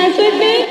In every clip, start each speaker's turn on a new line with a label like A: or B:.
A: dance with me?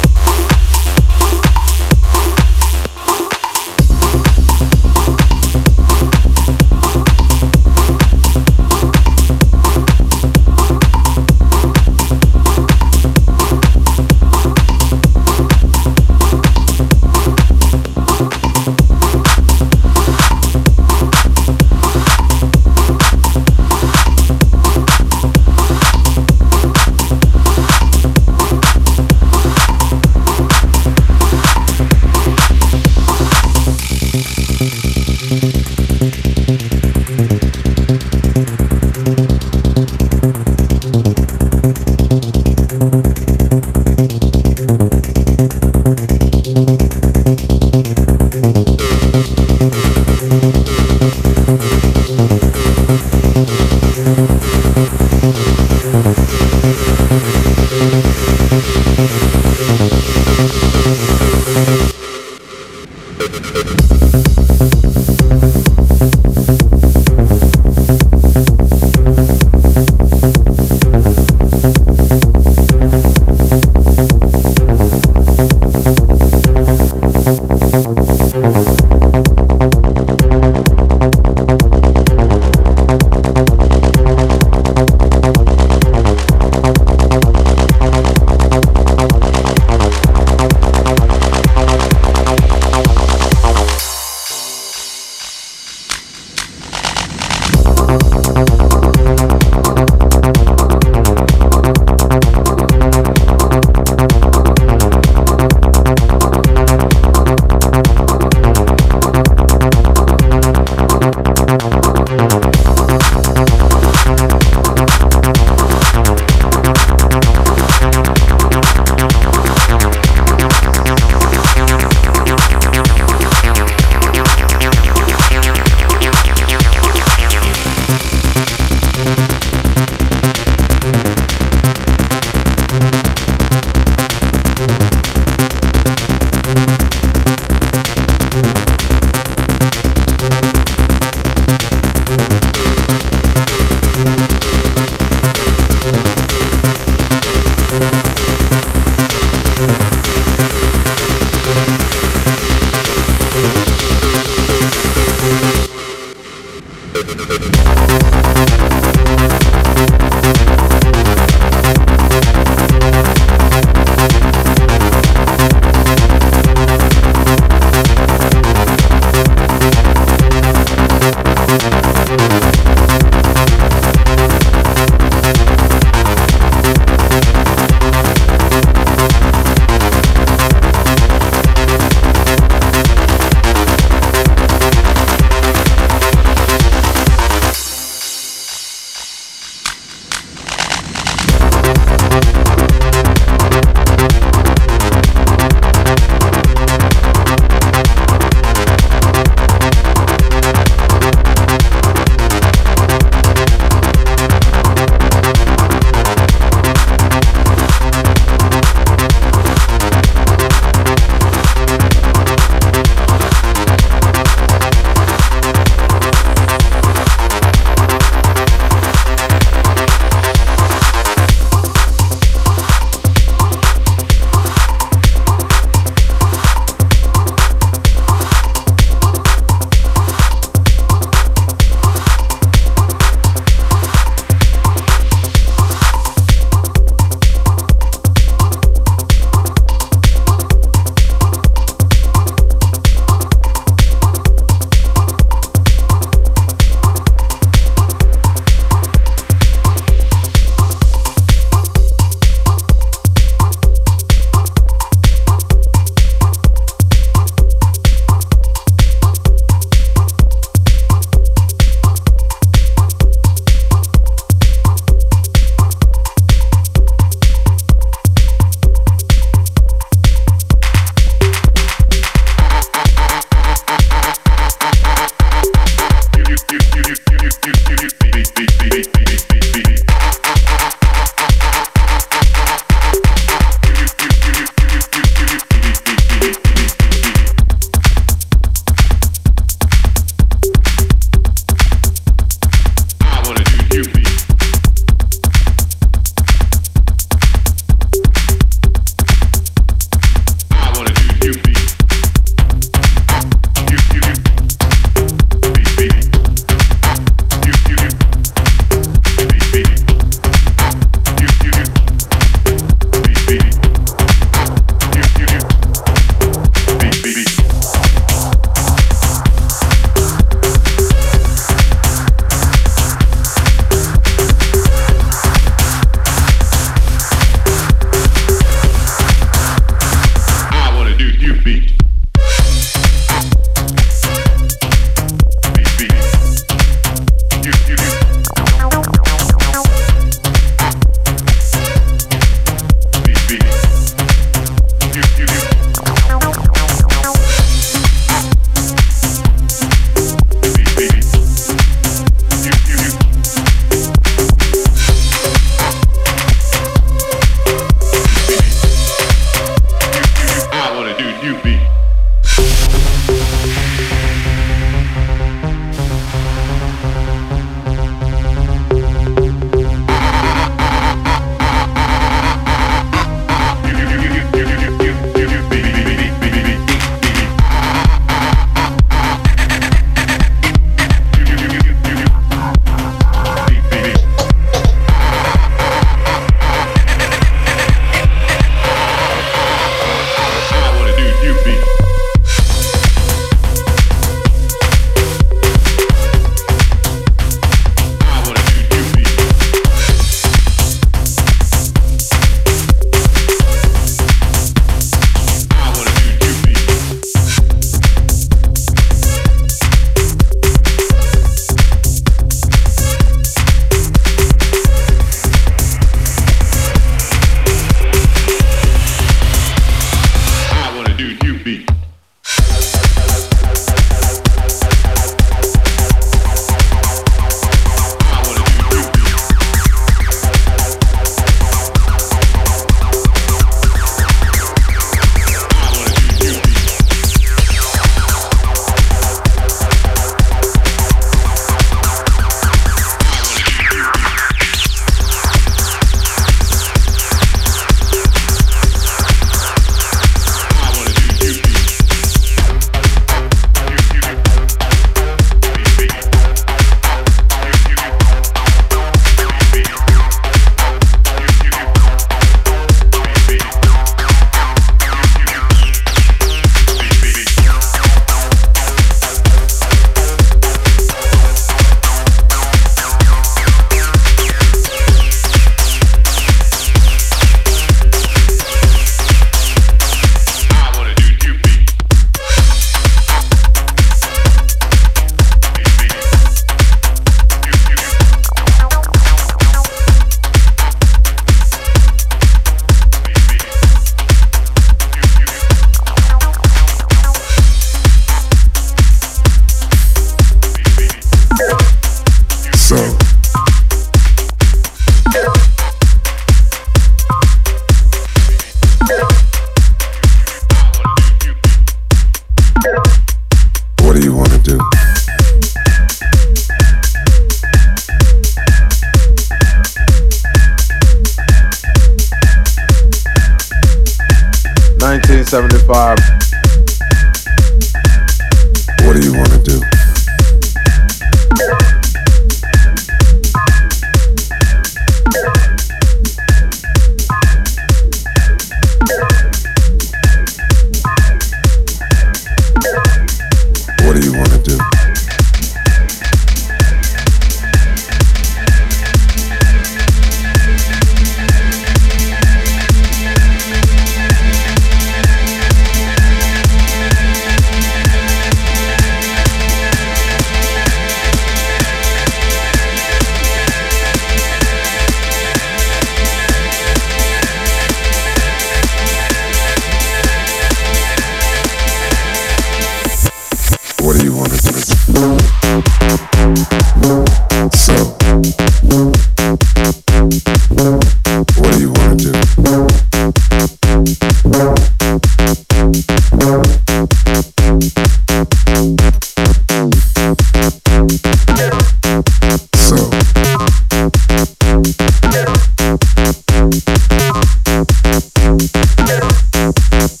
A: Thank.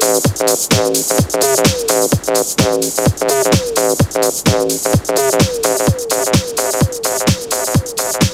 A: Thank you.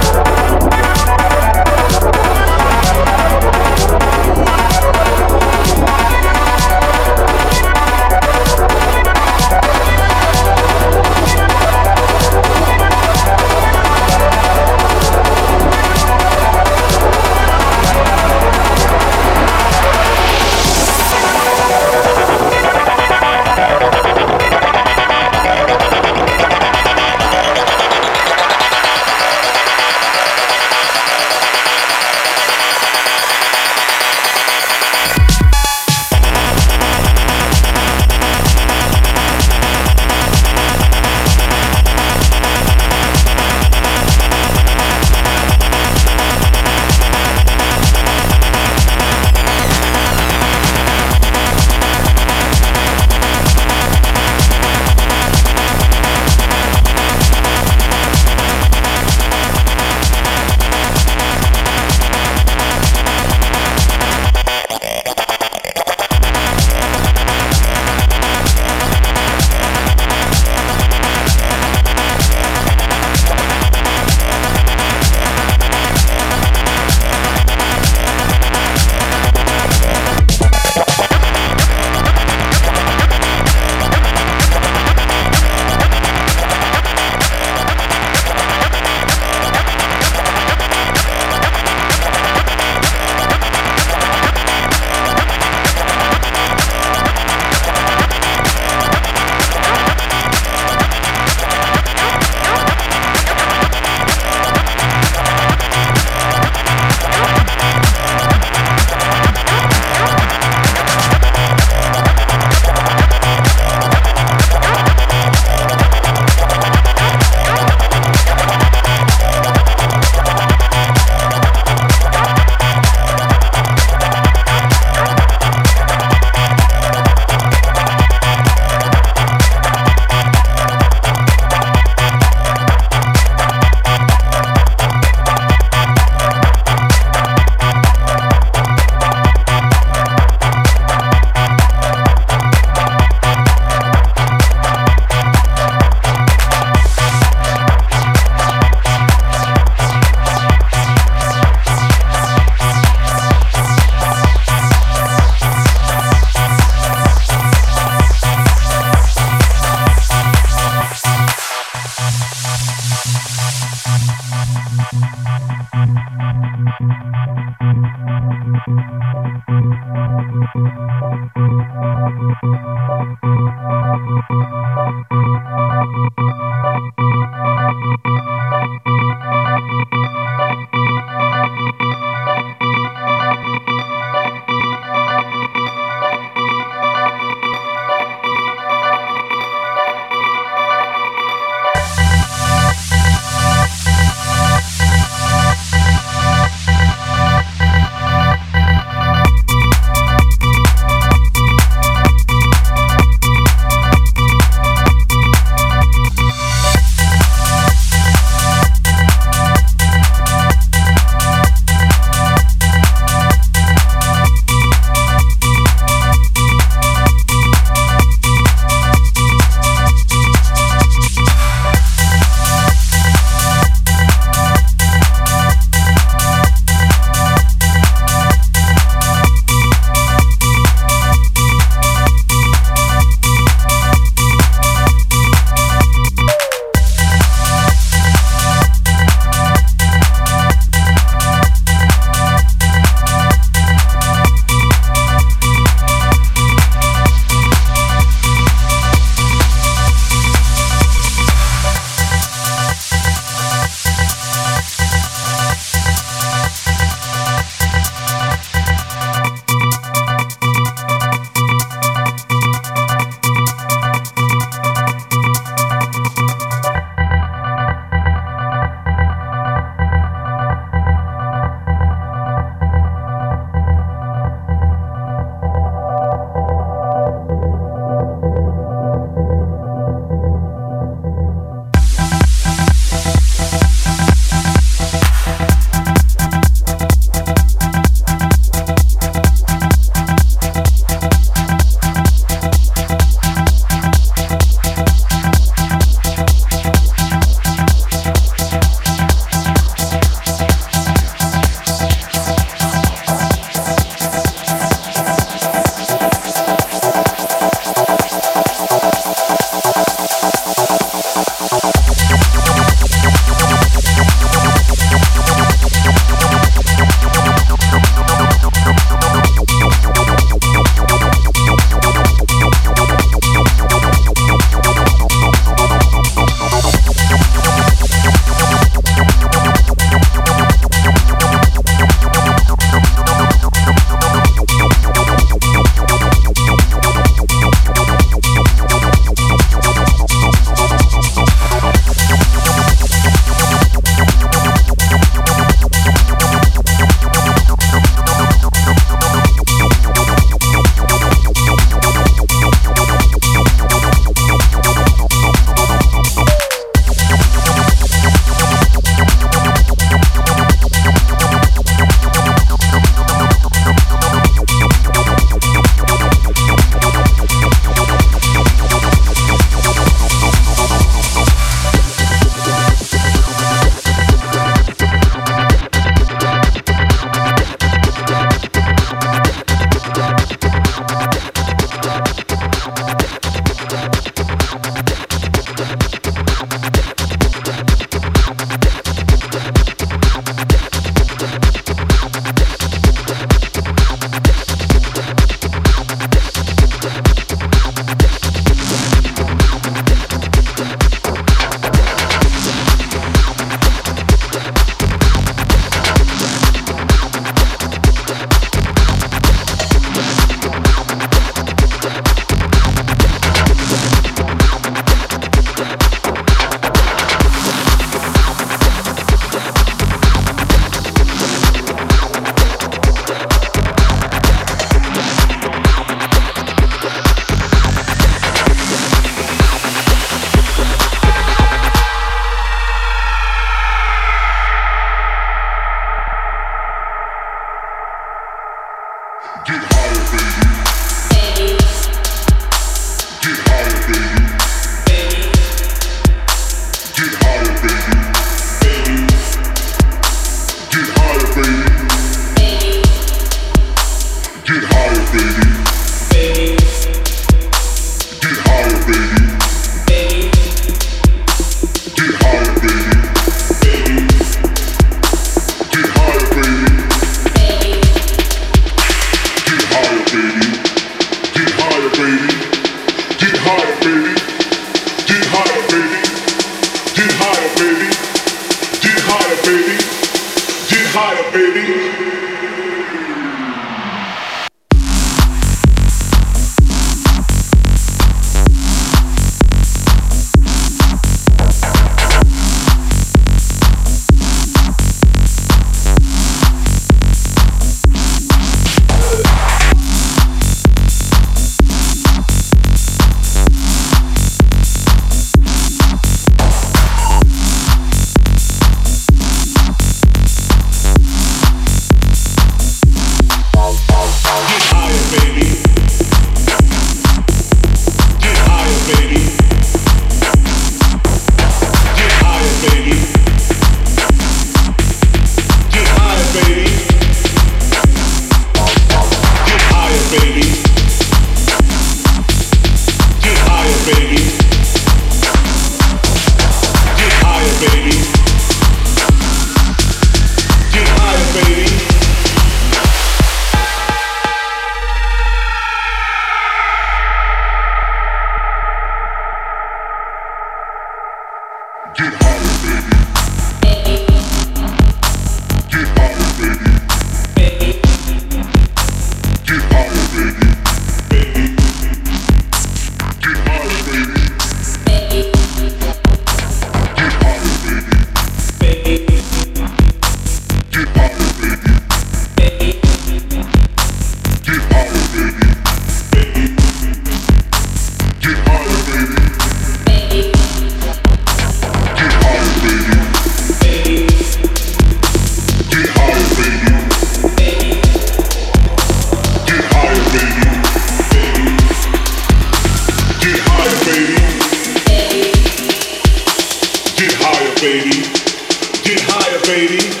B: Baby.